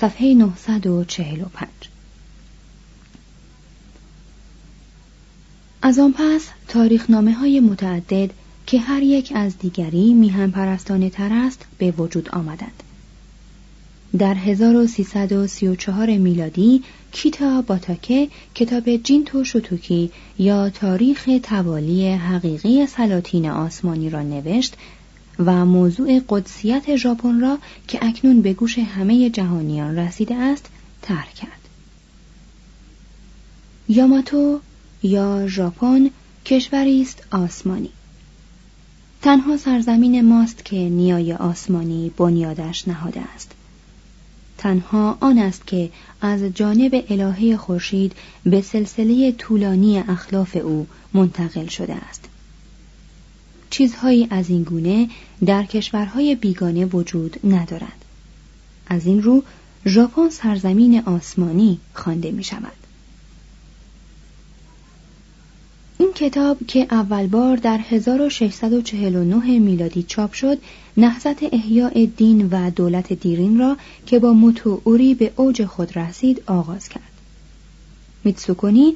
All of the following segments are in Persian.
صفحه 945 از آن پس تاریخنامه های متعدد که هر یک از دیگری میهن پرستانه تر است به وجود آمدند. در 1334 میلادی کیتا باتاکه کتاب جینتو شوتوکی یا تاریخ توالی حقیقی سلاطین آسمانی را نوشت و موضوع قدسیت ژاپن را که اکنون به گوش همه جهانیان رسیده است طرح کرد. یاماتو یا ژاپن کشوری است آسمانی. تنها سرزمین ماست که نیای آسمانی بنیادش نهاده است. تنها آن است که از جانب الهه خورشید به سلسله طولانی اخلاف او منتقل شده است. چیزهایی از این گونه در کشورهای بیگانه وجود ندارد. از این رو ژاپن سرزمین آسمانی خوانده می شود. این کتاب که اول بار در 1649 میلادی چاپ شد نهضت احیاء دین و دولت دیرین را که با اوری به اوج خود رسید آغاز کرد. میتسوکونی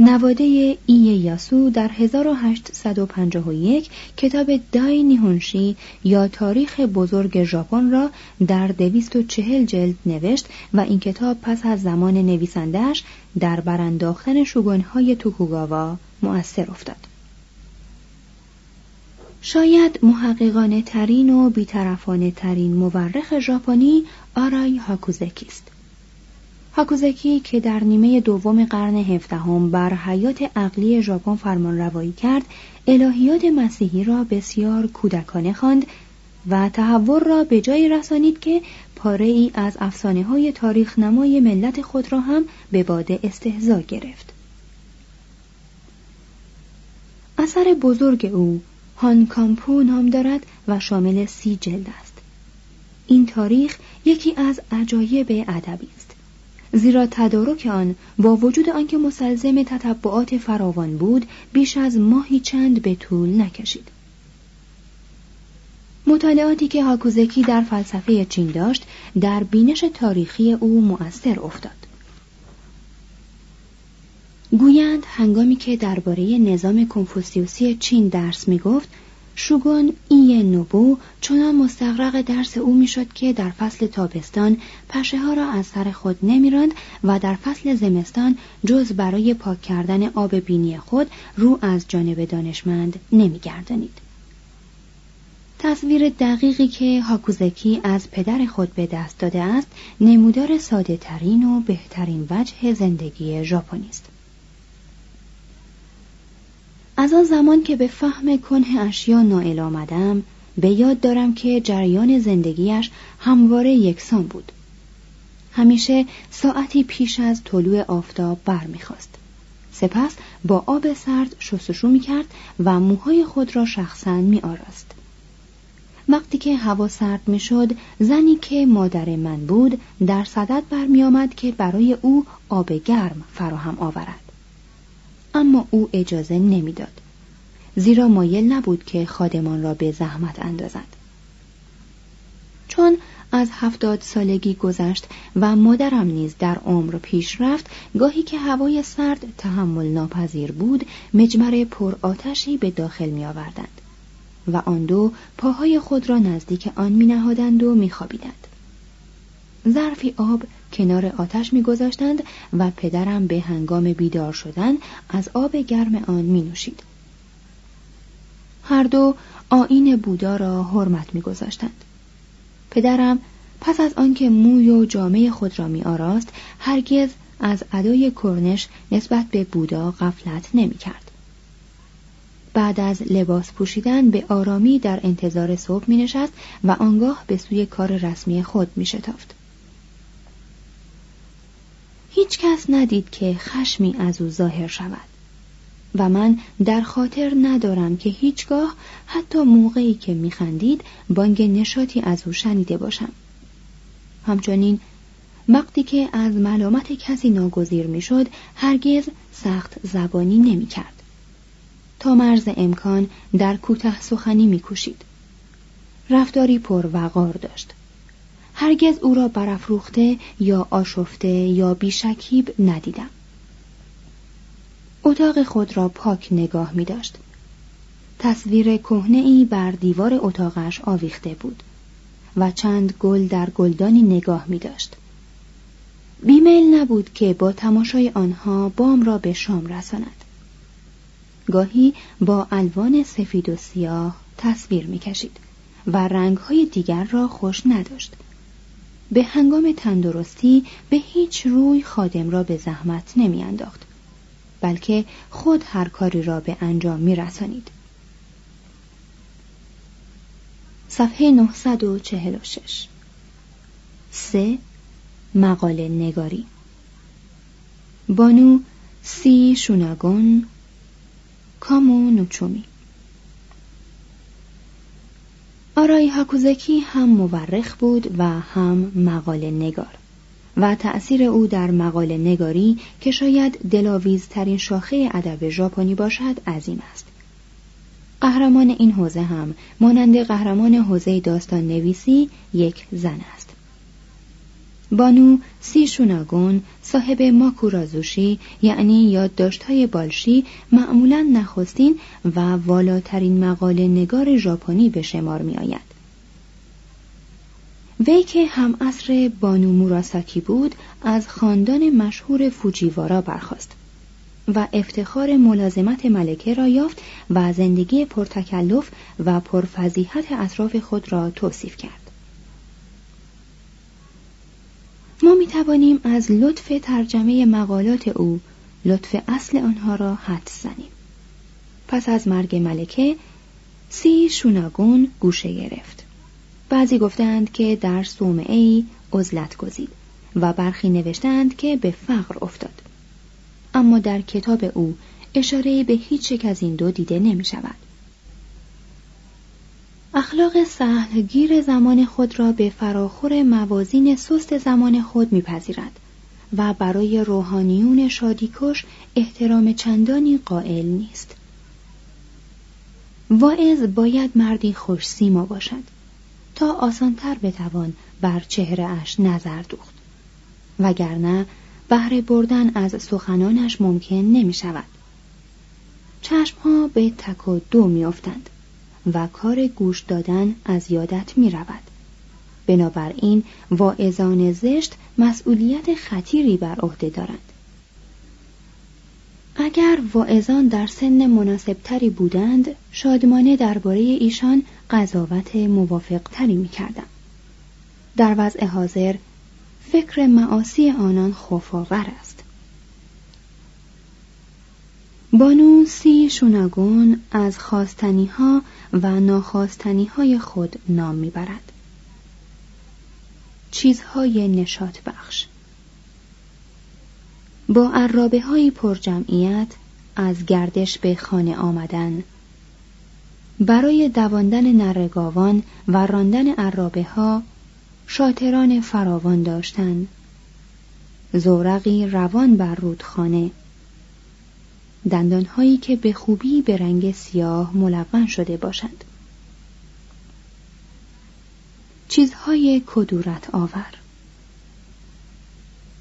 نواده ای یاسو در 1851 کتاب دای نیهونشی یا تاریخ بزرگ ژاپن را در 240 جلد نوشت و این کتاب پس از زمان نویسندهش در برانداختن شگونهای توکوگاوا مؤثر افتاد. شاید محققانه ترین و بیطرفانه ترین مورخ ژاپنی آرای هاکوزکی است. هاکوزکی که در نیمه دوم قرن هفدهم بر حیات عقلی ژاپن فرمان روایی کرد الهیات مسیحی را بسیار کودکانه خواند و تحور را به جایی رسانید که پاره ای از افسانه های تاریخ نمای ملت خود را هم به باد استهزا گرفت. اثر بزرگ او هان کامپو نام دارد و شامل سی جلد است. این تاریخ یکی از عجایب ادبی است. زیرا تدارک آن با وجود آنکه مسلزم تتبعات فراوان بود بیش از ماهی چند به طول نکشید. مطالعاتی که هاکوزکی در فلسفه چین داشت در بینش تاریخی او مؤثر افتاد. گویند هنگامی که درباره نظام کنفوسیوسی چین درس می گفت شوگون ای نوبو چنان مستقرق درس او می‌شد که در فصل تابستان پشه ها را از سر خود نمیراند و در فصل زمستان جز برای پاک کردن آب بینی خود رو از جانب دانشمند نمیگردانید. تصویر دقیقی که هاکوزکی از پدر خود به دست داده است نمودار ساده ترین و بهترین وجه زندگی ژاپنی است. از آن زمان که به فهم کنه اشیا نائل آمدم به یاد دارم که جریان زندگیش همواره یکسان بود. همیشه ساعتی پیش از طلوع آفتاب برمیخواست. سپس با آب سرد شستشو می کرد و موهای خود را شخصا می آراست. وقتی که هوا سرد می‌شد زنی که مادر من بود در صدد برمی آمد که برای او آب گرم فراهم آورد. اما او اجازه نمی‌داد زیرا مایل نبود که خادمان را به زحمت اندازد چون از هفتاد سالگی گذشت و مادرم نیز در عمر پیش رفت گاهی که هوای سرد تحمل ناپذیر بود مجمر پر آتشی به داخل می آوردند و آن دو پاهای خود را نزدیک آن می نهادند و می خوابیدند. ظرفی آب کنار آتش میگذاشتند و پدرم به هنگام بیدار شدن از آب گرم آن می نوشید. هر دو آین بودا را حرمت میگذاشتند. پدرم پس از آنکه موی و جامعه خود را می آراست هرگز از ادای کرنش نسبت به بودا غفلت نمی کرد. بعد از لباس پوشیدن به آرامی در انتظار صبح می نشست و آنگاه به سوی کار رسمی خود می شتافت. هیچ کس ندید که خشمی از او ظاهر شود. و من در خاطر ندارم که هیچگاه حتی موقعی که میخندید بانگ نشاتی از او شنیده باشم. همچنین وقتی که از ملامت کسی ناگزیر می‌شد هرگز سخت زبانی نمی‌کرد. تا مرز امکان در کوته سخنی میکوشید. رفتاری پر وقار داشت. هرگز او را برافروخته یا آشفته یا بیشکیب ندیدم اتاق خود را پاک نگاه می داشت. تصویر کهنه ای بر دیوار اتاقش آویخته بود و چند گل در گلدانی نگاه می داشت. بیمیل نبود که با تماشای آنها بام را به شام رساند. گاهی با الوان سفید و سیاه تصویر می کشید و رنگهای دیگر را خوش نداشت. به هنگام تندرستی به هیچ روی خادم را به زحمت نمی انداخت. بلکه خود هر کاری را به انجام می رسانید. صفحه 946 سه مقاله نگاری بانو سی شوناگون کامو نوچومی آرای هاکوزکی هم مورخ بود و هم مقاله نگار و تأثیر او در مقاله نگاری که شاید دلاویزترین شاخه ادب ژاپنی باشد عظیم است. قهرمان این حوزه هم مانند قهرمان حوزه داستان نویسی یک زن است. بانو سی شوناگون صاحب ماکورازوشی یعنی یادداشت‌های بالشی معمولا نخستین و والاترین مقاله نگار ژاپنی به شمار می آید. وی که هم اصر بانو موراساکی بود از خاندان مشهور فوجیوارا برخاست و افتخار ملازمت ملکه را یافت و زندگی پرتکلف و پرفضیحت اطراف خود را توصیف کرد ما می توانیم از لطف ترجمه مقالات او لطف اصل آنها را حد زنیم. پس از مرگ ملکه سی شوناگون گوشه گرفت. بعضی گفتند که در صومعه ای عزلت گزید و برخی نوشتند که به فقر افتاد. اما در کتاب او اشاره به هیچ یک از این دو دیده نمی شود. اخلاق سهلگیر زمان خود را به فراخور موازین سست زمان خود میپذیرد و برای روحانیون شادیکش احترام چندانی قائل نیست. واعظ باید مردی خوش سیما باشد تا آسانتر بتوان بر چهره اش نظر دوخت وگرنه بهره بردن از سخنانش ممکن نمی شود چشمها به تک و دو می افتند و کار گوش دادن از یادت می رود بنابراین واعظان زشت مسئولیت خطیری بر عهده دارند. اگر واعظان در سن مناسبتری بودند شادمانه درباره ایشان قضاوت موافقتری می‌کردم. در وضع حاضر فکر معاصی آنان خوفاور است. بانو سی شوناگون از خواستنی ها و ناخواستنی های خود نام می‌برد. چیزهای نشات بخش. با عرابه های پر جمعیت از گردش به خانه آمدن. برای دواندن نرگاوان و راندن عرابه ها شاتران فراوان داشتند زورقی روان بر رودخانه. دندانهایی که به خوبی به رنگ سیاه ملون شده باشند. چیزهای کدورت آور.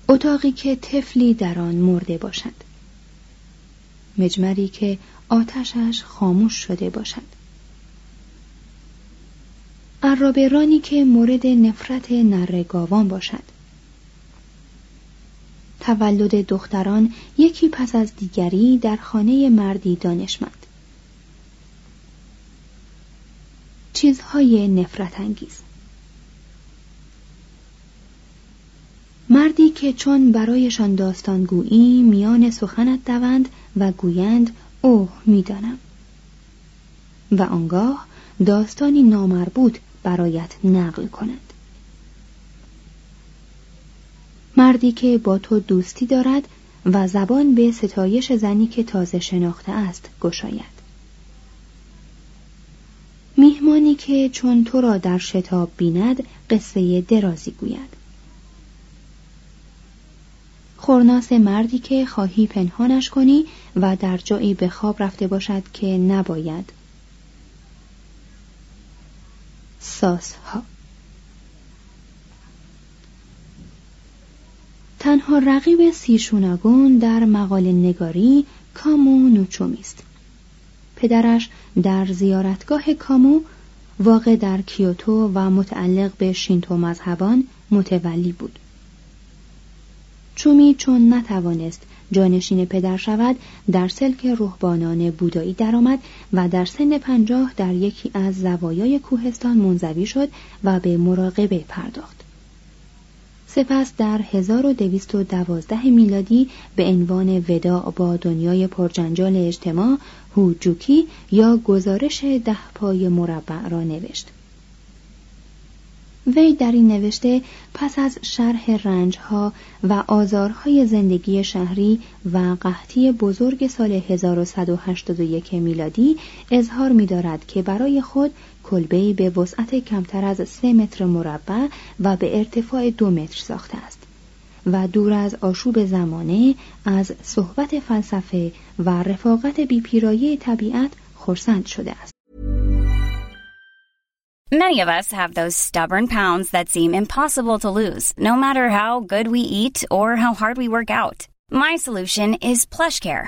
اتاقی که طفلی در آن مرده باشد مجمری که آتشش خاموش شده باشد عرابرانی که مورد نفرت نرگاوان باشد تولد دختران یکی پس از دیگری در خانه مردی دانشمند. چیزهای نفرت انگیز. مردی که چون برایشان داستانگویی میان سخنت دوند و گویند اوه می‌دانم. و آنگاه داستانی نامربوط برایت نقل کنند مردی که با تو دوستی دارد و زبان به ستایش زنی که تازه شناخته است گشاید. میهمانی که چون تو را در شتاب بیند قصه درازی گوید. خورناس مردی که خواهی پنهانش کنی و در جایی به خواب رفته باشد که نباید. ساس تنها رقیب سیشوناگون در مقال نگاری کامو نوچومی است. پدرش در زیارتگاه کامو واقع در کیوتو و متعلق به شینتو مذهبان متولی بود. چومی چون نتوانست جانشین پدر شود در سلک روحبانان بودایی درآمد و در سن پنجاه در یکی از زوایای کوهستان منزوی شد و به مراقبه پرداخت. سپس در 1212 میلادی به عنوان وداع با دنیای پرجنجال اجتماع هوجوکی یا گزارش ده پای مربع را نوشت. وی در این نوشته پس از شرح رنجها و آزارهای زندگی شهری و قحطی بزرگ سال 1181 میلادی اظهار می دارد که برای خود کلبه به وسعت کمتر از سه متر مربع و به ارتفاع دو متر ساخته است و دور از آشوب زمانه از صحبت فلسفه و رفاقت بیپیرایه طبیعت خرسند شده است. Many of us have those stubborn pounds that seem impossible to lose, no matter how good we eat or how hard we work out. My solution is PlushCare.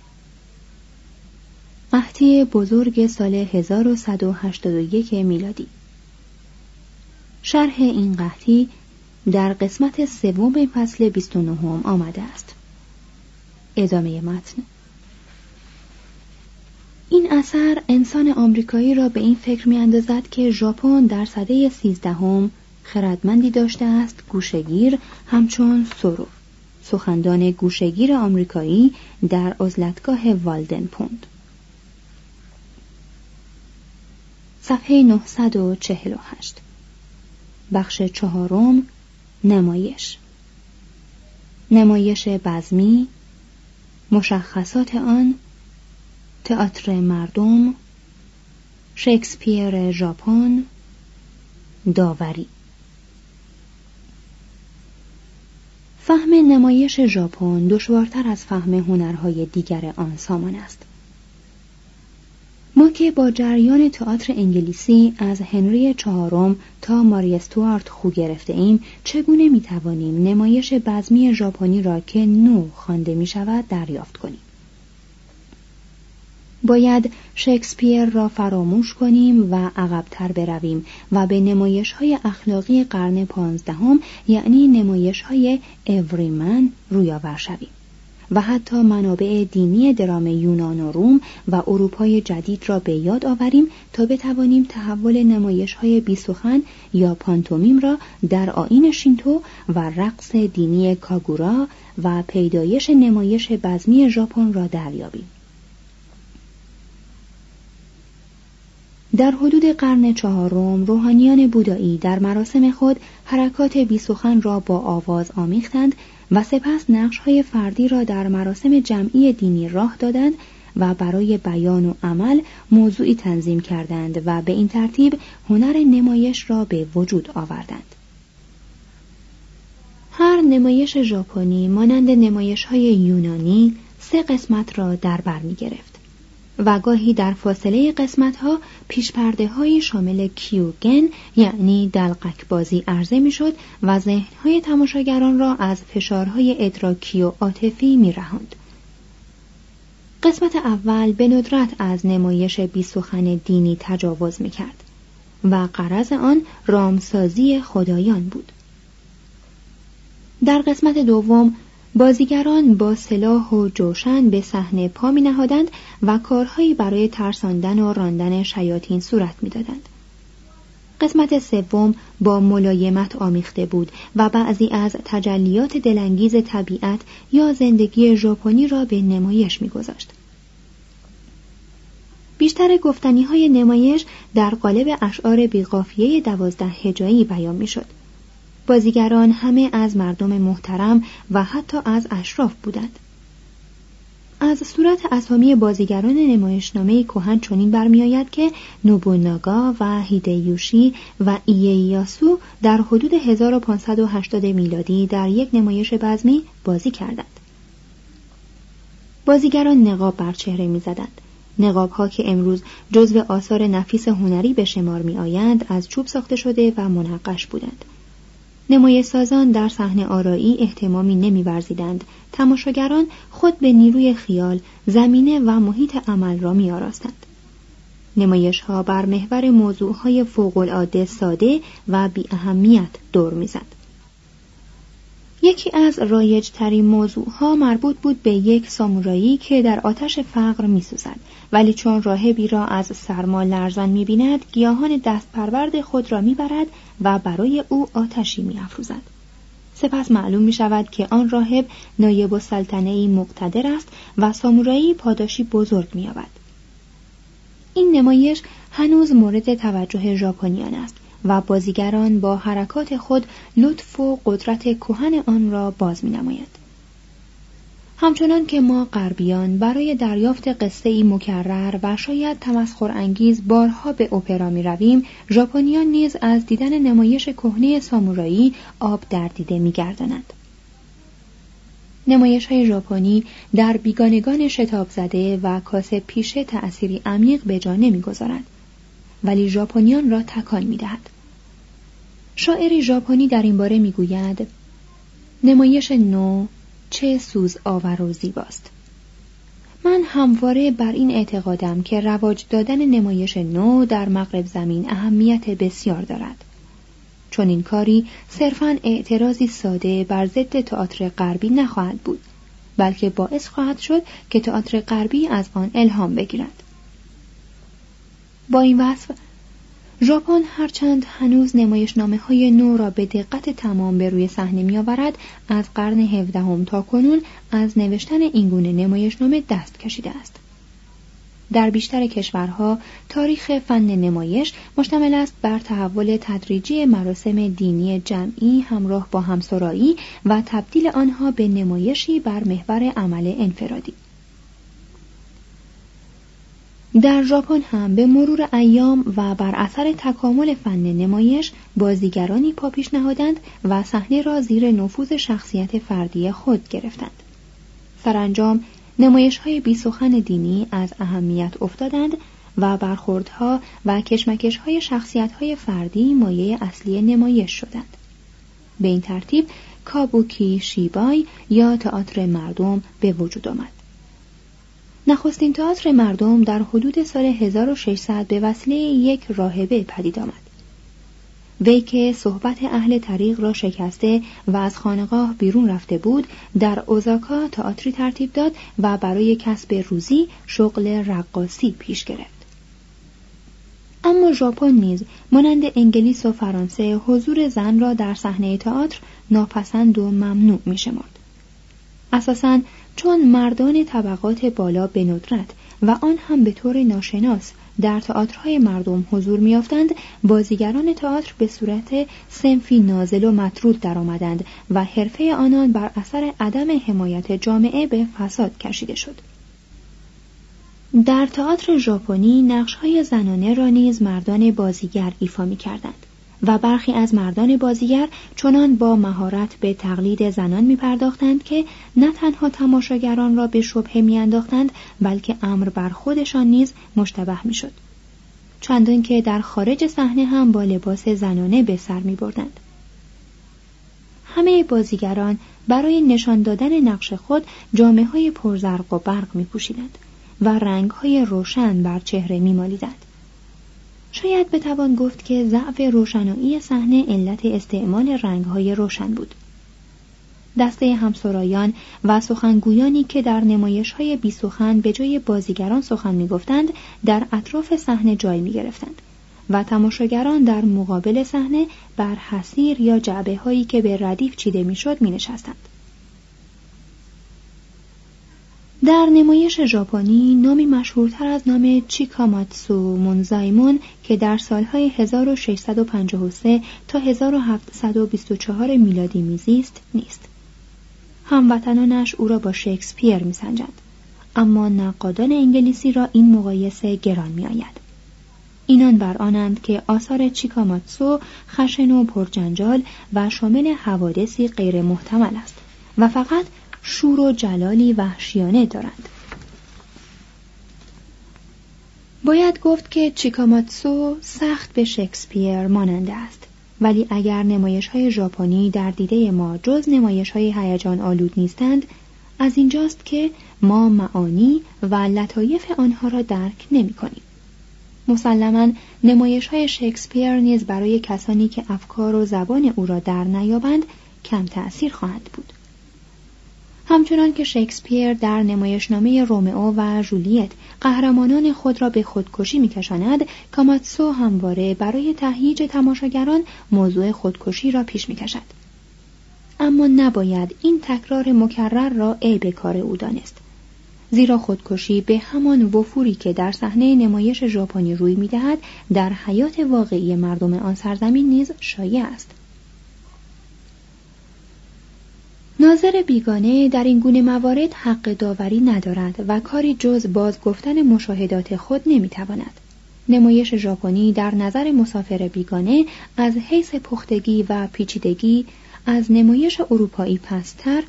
قحطی بزرگ سال 1181 میلادی. شرح این قحطی در قسمت سوم فصل 29 آمده است. ادامه متن. این اثر انسان آمریکایی را به این فکر می اندازد که ژاپن در سده سیزدهم خردمندی داشته است گوشگیر همچون سورو سخندان گوشگیر آمریکایی در عزلتگاه والدن پوند صفحه 948 بخش چهارم نمایش. نمایش بزمی مشخصات آن تئاتر مردم شکسپیر ژاپن داوری. فهم نمایش ژاپن دشوارتر از فهم هنرهای دیگر آن سامان است. ما که با جریان تئاتر انگلیسی از هنری چهارم تا ماری استوارت خو گرفته ایم چگونه می توانیم نمایش بزمی ژاپنی را که نو خوانده می شود دریافت کنیم؟ باید شکسپیر را فراموش کنیم و عقبتر برویم و به نمایش های اخلاقی قرن پانزدهم یعنی نمایش های اوریمن رویاور شویم. و حتی منابع دینی درام یونان و روم و اروپای جدید را به یاد آوریم تا بتوانیم تحول نمایش های بیسخن یا پانتومیم را در آین شینتو و رقص دینی کاگورا و پیدایش نمایش بزمی ژاپن را دریابیم. در حدود قرن چهارم روحانیان بودایی در مراسم خود حرکات بیسخن را با آواز آمیختند و سپس های فردی را در مراسم جمعی دینی راه دادند و برای بیان و عمل موضوعی تنظیم کردند و به این ترتیب هنر نمایش را به وجود آوردند. هر نمایش ژاپنی مانند نمایش های یونانی سه قسمت را در بر می گرفت. و گاهی در فاصله قسمت ها پیش های شامل کیوگن یعنی دلقک بازی عرضه می شد و ذهن های تماشاگران را از فشارهای ادراکی و عاطفی می رهند. قسمت اول به ندرت از نمایش بیسخن دینی تجاوز می کرد و قرض آن رامسازی خدایان بود. در قسمت دوم بازیگران با سلاح و جوشن به صحنه پا می نهادند و کارهایی برای ترساندن و راندن شیاطین صورت می‌دادند. قسمت سوم با ملایمت آمیخته بود و بعضی از تجلیات دلانگیز طبیعت یا زندگی ژاپنی را به نمایش میگذاشت. بیشتر گفتنی های نمایش در قالب اشعار بیقافیه دوازده هجایی بیان می شد. بازیگران همه از مردم محترم و حتی از اشراف بودند. از صورت اسامی بازیگران نمایشنامه کهن چنین برمیآید که نوبوناگا و هیدیوشی و اییاسو در حدود 1580 میلادی در یک نمایش بزمی بازی کردند. بازیگران نقاب بر چهره می‌زدند. نقاب ها که امروز جزو آثار نفیس هنری به شمار می آیند از چوب ساخته شده و منقش بودند. نمای سازان در صحنه آرایی احتمامی نمیورزیدند. تماشاگران خود به نیروی خیال زمینه و محیط عمل را میآراستند. نمایش ها بر محور موضوع های فوق العاده ساده و بی اهمیت دور می‌زد. یکی از رایج ترین موضوع مربوط بود به یک سامورایی که در آتش فقر می سوزد ولی چون راهبی را از سرما لرزان می بیند گیاهان دست پرورد خود را می برد و برای او آتشی می افروزد. سپس معلوم می شود که آن راهب نایب السلطنه مقتدر است و سامورایی پاداشی بزرگ می یابد. این نمایش هنوز مورد توجه ژاپنیان است و بازیگران با حرکات خود لطف و قدرت کهن آن را باز می نماید. همچنان که ما غربیان برای دریافت قصه ای مکرر و شاید تمسخر انگیز بارها به اپرا می رویم، ژاپنیان نیز از دیدن نمایش کهنه سامورایی آب در دیده می گردنند. نمایش های ژاپنی در بیگانگان شتاب زده و کاسه پیشه تأثیری عمیق به جا نمی‌گذارد ولی ژاپنیان را تکان می‌دهد. شاعری ژاپنی در این باره می‌گوید نمایش نو چه سوز آور و زیباست. من همواره بر این اعتقادم که رواج دادن نمایش نو در مغرب زمین اهمیت بسیار دارد. چون این کاری صرفا اعتراضی ساده بر ضد تئاتر غربی نخواهد بود بلکه باعث خواهد شد که تئاتر غربی از آن الهام بگیرد. با این وصف ژاپن هرچند هنوز نمایشنامه های نو را به دقت تمام به روی صحنه می آورد از قرن هفدهم تا کنون از نوشتن اینگونه نمایشنامه دست کشیده است. در بیشتر کشورها تاریخ فن نمایش مشتمل است بر تحول تدریجی مراسم دینی جمعی همراه با همسرایی و تبدیل آنها به نمایشی بر محور عمل انفرادی. در ژاپن هم به مرور ایام و بر اثر تکامل فن نمایش بازیگرانی پا پیش نهادند و صحنه را زیر نفوذ شخصیت فردی خود گرفتند سرانجام نمایش های بی سخن دینی از اهمیت افتادند و برخوردها و کشمکشهای شخصیتهای فردی مایه اصلی نمایش شدند. به این ترتیب کابوکی شیبای یا تئاتر مردم به وجود آمد. نخستین تئاتر مردم در حدود سال 1600 به وسیله یک راهبه پدید آمد. وی که صحبت اهل طریق را شکسته و از خانقاه بیرون رفته بود در اوزاکا تئاتری ترتیب داد و برای کسب روزی شغل رقاصی پیش گرفت اما ژاپن نیز مانند انگلیس و فرانسه حضور زن را در صحنه تئاتر ناپسند و ممنوع میشمرد اساساً چون مردان طبقات بالا به ندرت و آن هم به طور ناشناس در تئاترهای مردم حضور میافتند بازیگران تئاتر به صورت سنفی نازل و مطرود درآمدند و حرفه آنان بر اثر عدم حمایت جامعه به فساد کشیده شد در تئاتر ژاپنی نقشهای زنانه را نیز مردان بازیگر ایفا می کردند. و برخی از مردان بازیگر چنان با مهارت به تقلید زنان می پرداختند که نه تنها تماشاگران را به شبهه می انداختند بلکه امر بر خودشان نیز مشتبه می شد. چندان که در خارج صحنه هم با لباس زنانه به سر می بردند. همه بازیگران برای نشان دادن نقش خود جامعه های پرزرق و برق می پوشیدند و رنگ های روشن بر چهره می مالیدند. شاید بتوان گفت که ضعف روشنایی صحنه علت استعمال رنگهای روشن بود دسته همسرایان و سخنگویانی که در نمایش های بی سخن به جای بازیگران سخن می گفتند در اطراف صحنه جای می گرفتند و تماشاگران در مقابل صحنه بر حسیر یا جعبه هایی که به ردیف چیده می شد می نشستند. در نمایش ژاپنی نامی مشهورتر از نام چیکاماتسو مونزایمون که در سالهای 1653 تا 1724 میلادی میزیست نیست. هموطنانش او را با شکسپیر میسنجند اما نقادان انگلیسی را این مقایسه گران میآید. اینان بر آنند که آثار چیکاماتسو خشن و پرجنجال و شامل حوادثی غیر محتمل است و فقط شور و جلالی وحشیانه دارند باید گفت که چیکاماتسو سخت به شکسپیر ماننده است ولی اگر نمایش های ژاپنی در دیده ما جز نمایش های هیجان آلود نیستند از اینجاست که ما معانی و لطایف آنها را درک نمی کنیم. مسلما نمایش های شکسپیر نیز برای کسانی که افکار و زبان او را در نیابند کم تأثیر خواهد بود. همچنان که شکسپیر در نمایشنامه رومئو و جولیت قهرمانان خود را به خودکشی میکشاند کاماتسو همواره برای تهییج تماشاگران موضوع خودکشی را پیش می‌کشد. اما نباید این تکرار مکرر را عیب کار او دانست. زیرا خودکشی به همان وفوری که در صحنه نمایش ژاپنی روی می‌دهد در حیات واقعی مردم آن سرزمین نیز شایع است. ناظر بیگانه در این گونه موارد حق داوری ندارد و کاری جز بازگفتن مشاهدات خود نمی‌تواند. نمایش ژاپنی در نظر مسافر بیگانه از حیث پختگی و پیچیدگی از نمایش اروپایی پستر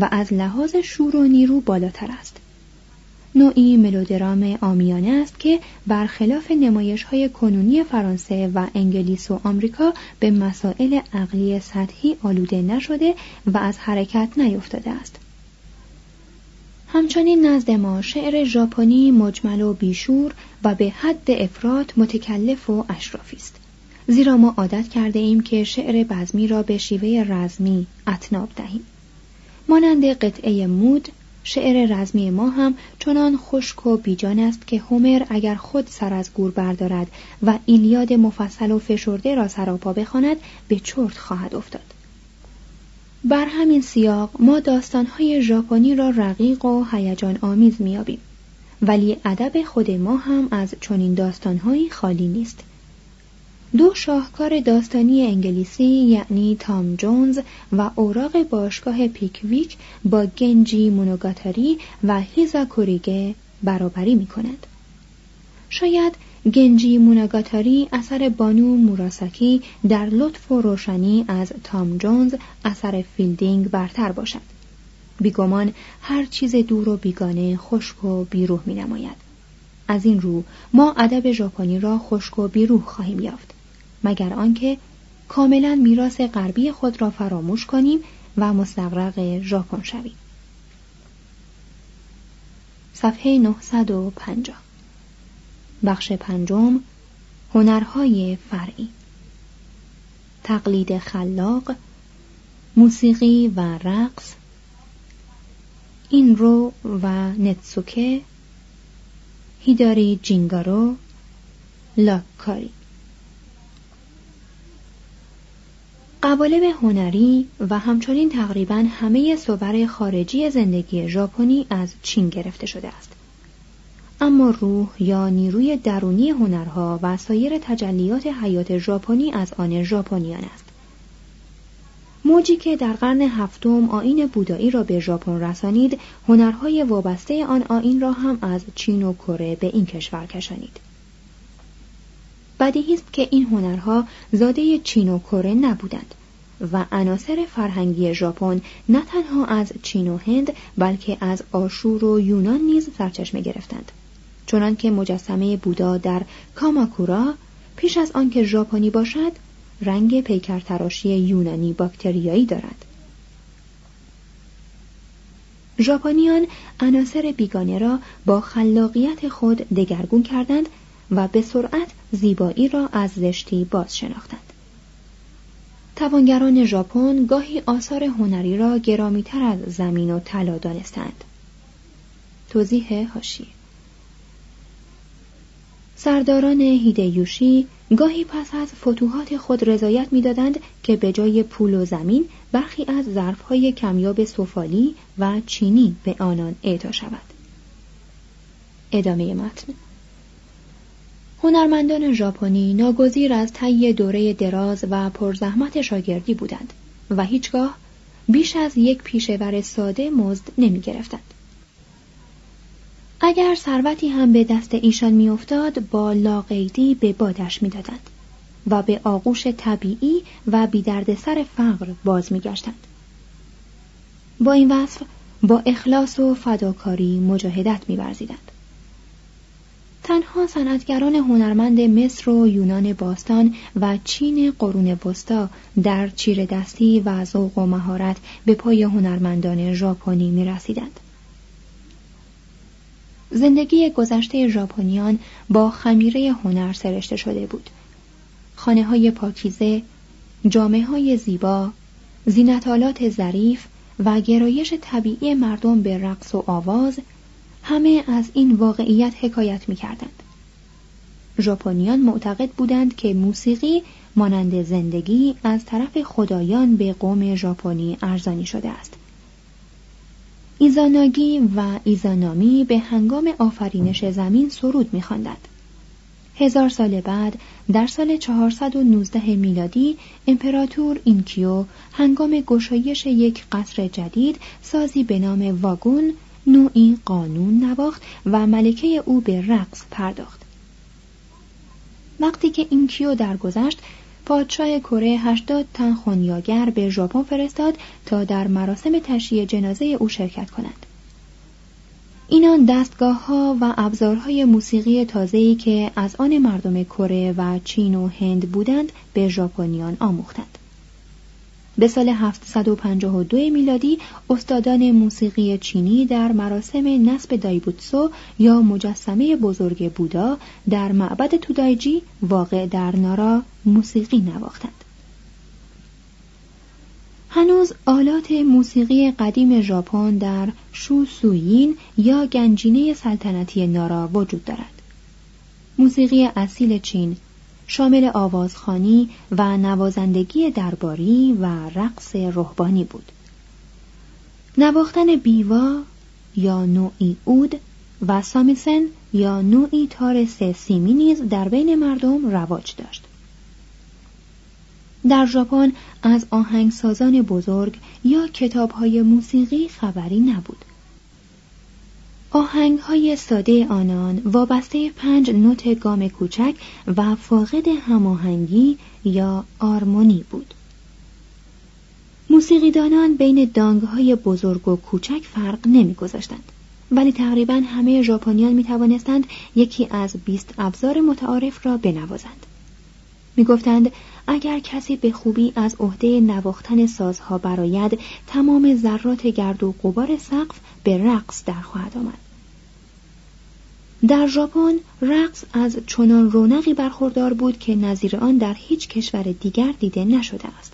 و از لحاظ شور و نیرو بالاتر است. نوعی ملودرام آمیانه است که برخلاف نمایش های کنونی فرانسه و انگلیس و آمریکا به مسائل عقلی سطحی آلوده نشده و از حرکت نیفتاده است. همچنین نزد ما شعر ژاپنی مجمل و بیشور و به حد افراد متکلف و اشرافی است. زیرا ما عادت کرده ایم که شعر بزمی را به شیوه رزمی اتناب دهیم. مانند قطعه مود شعر رزمی ما هم چنان خشک و بیجان است که هومر اگر خود سر از گور بردارد و ایلیاد مفصل و فشرده را سراپا بخواند به چرت خواهد افتاد. بر همین سیاق ما داستانهای ژاپنی را رقیق و هیجان آمیز میابیم ولی ادب خود ما هم از چنین داستانهایی خالی نیست. دو شاهکار داستانی انگلیسی یعنی تام جونز و اوراق باشگاه پیکویک با گنجی مونوگاتاری و هیزاکوریگه برابری می کند. شاید گنجی مونوگاتاری اثر بانو موراساکی در لطف و روشنی از تام جونز اثر فیلدینگ برتر باشد. بیگمان هر چیز دور و بیگانه خشک و بیروح می نماید. از این رو ما ادب ژاپنی را خشک و بیروح خواهیم یافت مگر آنکه کاملا میراث غربی خود را فراموش کنیم و مستغرق ژاپن شویم. صفحه 950 بخش پنجم هنرهای فرعی. تقلید خلاق موسیقی و رقص. این رو و نتسوکه. هیداری جینگارو لاکاری. قوالب هنری و همچنین تقریبا همه صور خارجی زندگی ژاپنی از چین گرفته شده است. اما روح یا نیروی درونی هنرها و سایر تجلیات حیات ژاپنی از آن ژاپنیان است. موجی که در قرن هفتم آین بودایی را به ژاپن رسانید هنرهای وابسته آن آین را هم از چین و کره به این کشور کشانید. بدیهی است که این هنرها زاده چین و کره نبودند و عناصر فرهنگی ژاپن نه تنها از چین و هند بلکه از آشور و یونان نیز سرچشمه گرفتند. چنانکه مجسمه بودا در کاماکورا پیش از آنکه ژاپنی باشد رنگ پیکر تراشی یونانی باکتریایی دارد. ژاپنیان عناصر بیگانه را با خلاقیت خود دگرگون کردند و به سرعت زیبایی را از زشتی باز شناختند توانگران ژاپن گاهی آثار هنری را گرامیتر از زمین و طلا دانستند. توضیح هاشی. سرداران هیدیوشی گاهی پس از فتوحات خود رضایت می‌دادند که به جای پول و زمین برخی از ظرفهای کمیاب سفالی و چینی به آنان اعطا شود. ادامه متن. هنرمندان ژاپنی ناگزیر از طی دوره دراز و پرزحمت شاگردی بودند و هیچگاه بیش از یک پیشور ساده مزد نمی گرفتند. اگر ثروتی هم به دست ایشان میافتاد با لاقیدی به بادش می‌دادند و به آغوش طبیعی و بیدردسر فقر باز میگشتند با این وصف با اخلاص و فداکاری مجاهدت میورزیدند تنها صنعتگران هنرمند مصر و یونان باستان و چین قرون وسطا در چیر دستی و ذوق و مهارت به پای هنرمندان ژاپنی می رسیدند. زندگی گذشته ژاپنیان با خمیره هنر سرشته شده بود. خانه های پاکیزه، جامعه های زیبا، زینتالات ظریف و گرایش طبیعی مردم به رقص و آواز همه از این واقعیت حکایت می کردند. ژاپنیان معتقد بودند که موسیقی مانند زندگی از طرف خدایان به قوم ژاپنی ارزانی شده است. ایزاناگی و ایزانامی به هنگام آفرینش زمین سرود می‌خواندند. هزار سال بعد در سال 419 میلادی امپراتور اینکیو هنگام گشایش یک قصر جدید سازی به نام واگون نوعی قانون نواخت و ملکه او به رقص پرداخت وقتی که اینکیو درگذشت پادشاه کره 80 تن خونیاگر به ژاپن فرستاد تا در مراسم تشییع جنازه او شرکت کنند. اینان دستگاه ها و ابزارهای موسیقی تازه‌ای که از آن مردم کره و چین و هند بودند به ژاپنیان آموختند. به سال 752 میلادی استادان موسیقی چینی در مراسم نصب دایبوتسو یا مجسمه بزرگ بودا در معبد تودایجی واقع در نارا موسیقی نواختند. هنوز آلات موسیقی قدیم ژاپن در شوسویین یا گنجینه سلطنتی نارا وجود دارد. موسیقی اصیل چین شامل آوازخانی و نوازندگی درباری و رقص روحانی بود. نواختن بیوا یا نوعی اود و سامیسن یا نوعی تار سه سیمی نیز در بین مردم رواج داشت. در ژاپن از آهنگسازان بزرگ یا کتابهای موسیقی خبری نبود. آهنگ های ساده آنان وابسته پنج نوت گام کوچک و فاقد هماهنگی یا آرمونی بود. موسیقیدانان بین دانگ های بزرگ و کوچک فرق نمیگذاشتند. ولی تقریبا همه ژاپنیان می توانستند یکی از بیست ابزار متعارف را بنوازند می گفتند اگر کسی به خوبی از عهده نواختن سازها براید تمام ذرات گرد و غبار سقف به رقص در خواهد آمد. در ژاپن رقص از چنان رونقی برخوردار بود که نظیر آن در هیچ کشور دیگر دیده نشده است.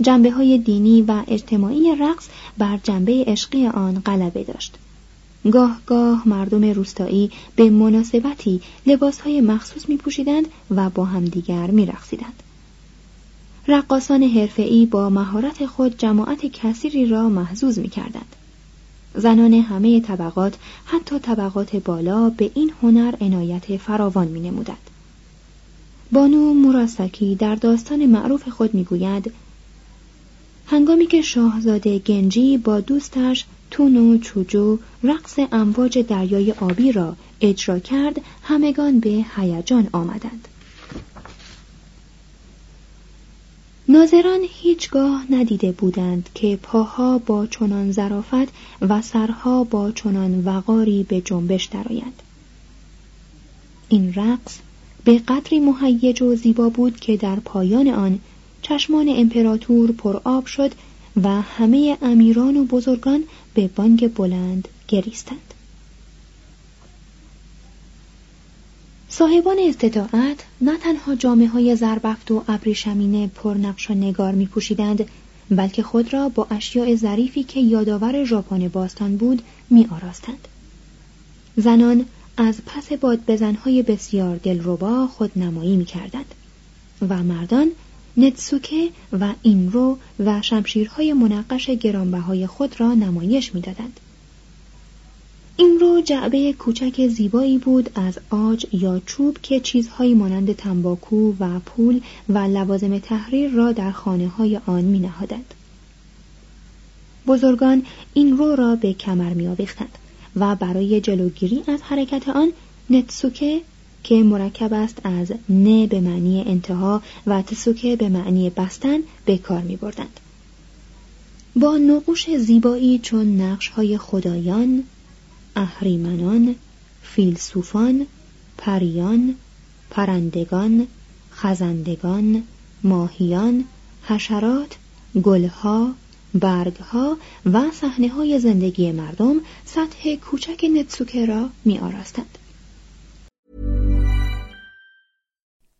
جنبه های دینی و اجتماعی رقص بر جنبه عشقی آن غلبه داشت. گاه گاه مردم روستایی به مناسبتی لباسهای مخصوص می پوشیدند و با همدیگر می رقصیدند. رقاسان حرفه‌ای با مهارت خود جماعت کثیری را محزوز می کردند. زنان همه طبقات حتی طبقات بالا به این هنر عنایت فراوان می نمودند. بانو مراسکی در داستان معروف خود می‌گوید هنگامی که شاهزاده گنجی با دوستش تونو چوجو رقص امواج دریای آبی را اجرا کرد همگان به هیجان آمدند. ناظران هیچگاه ندیده بودند که پاها با چنان ظرافت و سرها با چنان وقاری به جنبش درآیند. این رقص به قدری مهیج و زیبا بود که در پایان آن چشمان امپراتور پر آب شد و همه امیران و بزرگان به بانگ بلند گریستند صاحبان استطاعت نه تنها جامعه های زربفت و ابریشمینه پرنقش و نگار می پوشیدند بلکه خود را با اشیاء ظریفی که یادآور ژاپن باستان بود می آراستند. زنان از پس باد بزنهای بسیار دلربا خود نمایی می کردند و مردان نتسوکه و اینرو و شمشیرهای منقش گرانبهای خود را نمایش می‌دادند. این رو جعبه کوچک زیبایی بود از آج یا چوب که چیزهایی مانند تنباکو و پول و لوازم تحریر را در خانه های آن می نهادند. بزرگان این رو را به کمر می و برای جلوگیری از حرکت آن نتسوکه که مرکب است از نه به معنی انتها و تسوکه به معنی بستن به کار می بردند. با نقوش زیبایی چون نقش های خدایان، اهریمنان، فیلسوفان، پریان، پرندگان، خزندگان، ماهیان، حشرات، گلها، برگها و صحنه های زندگی مردم سطح کوچک نتسوکه را می آراستند.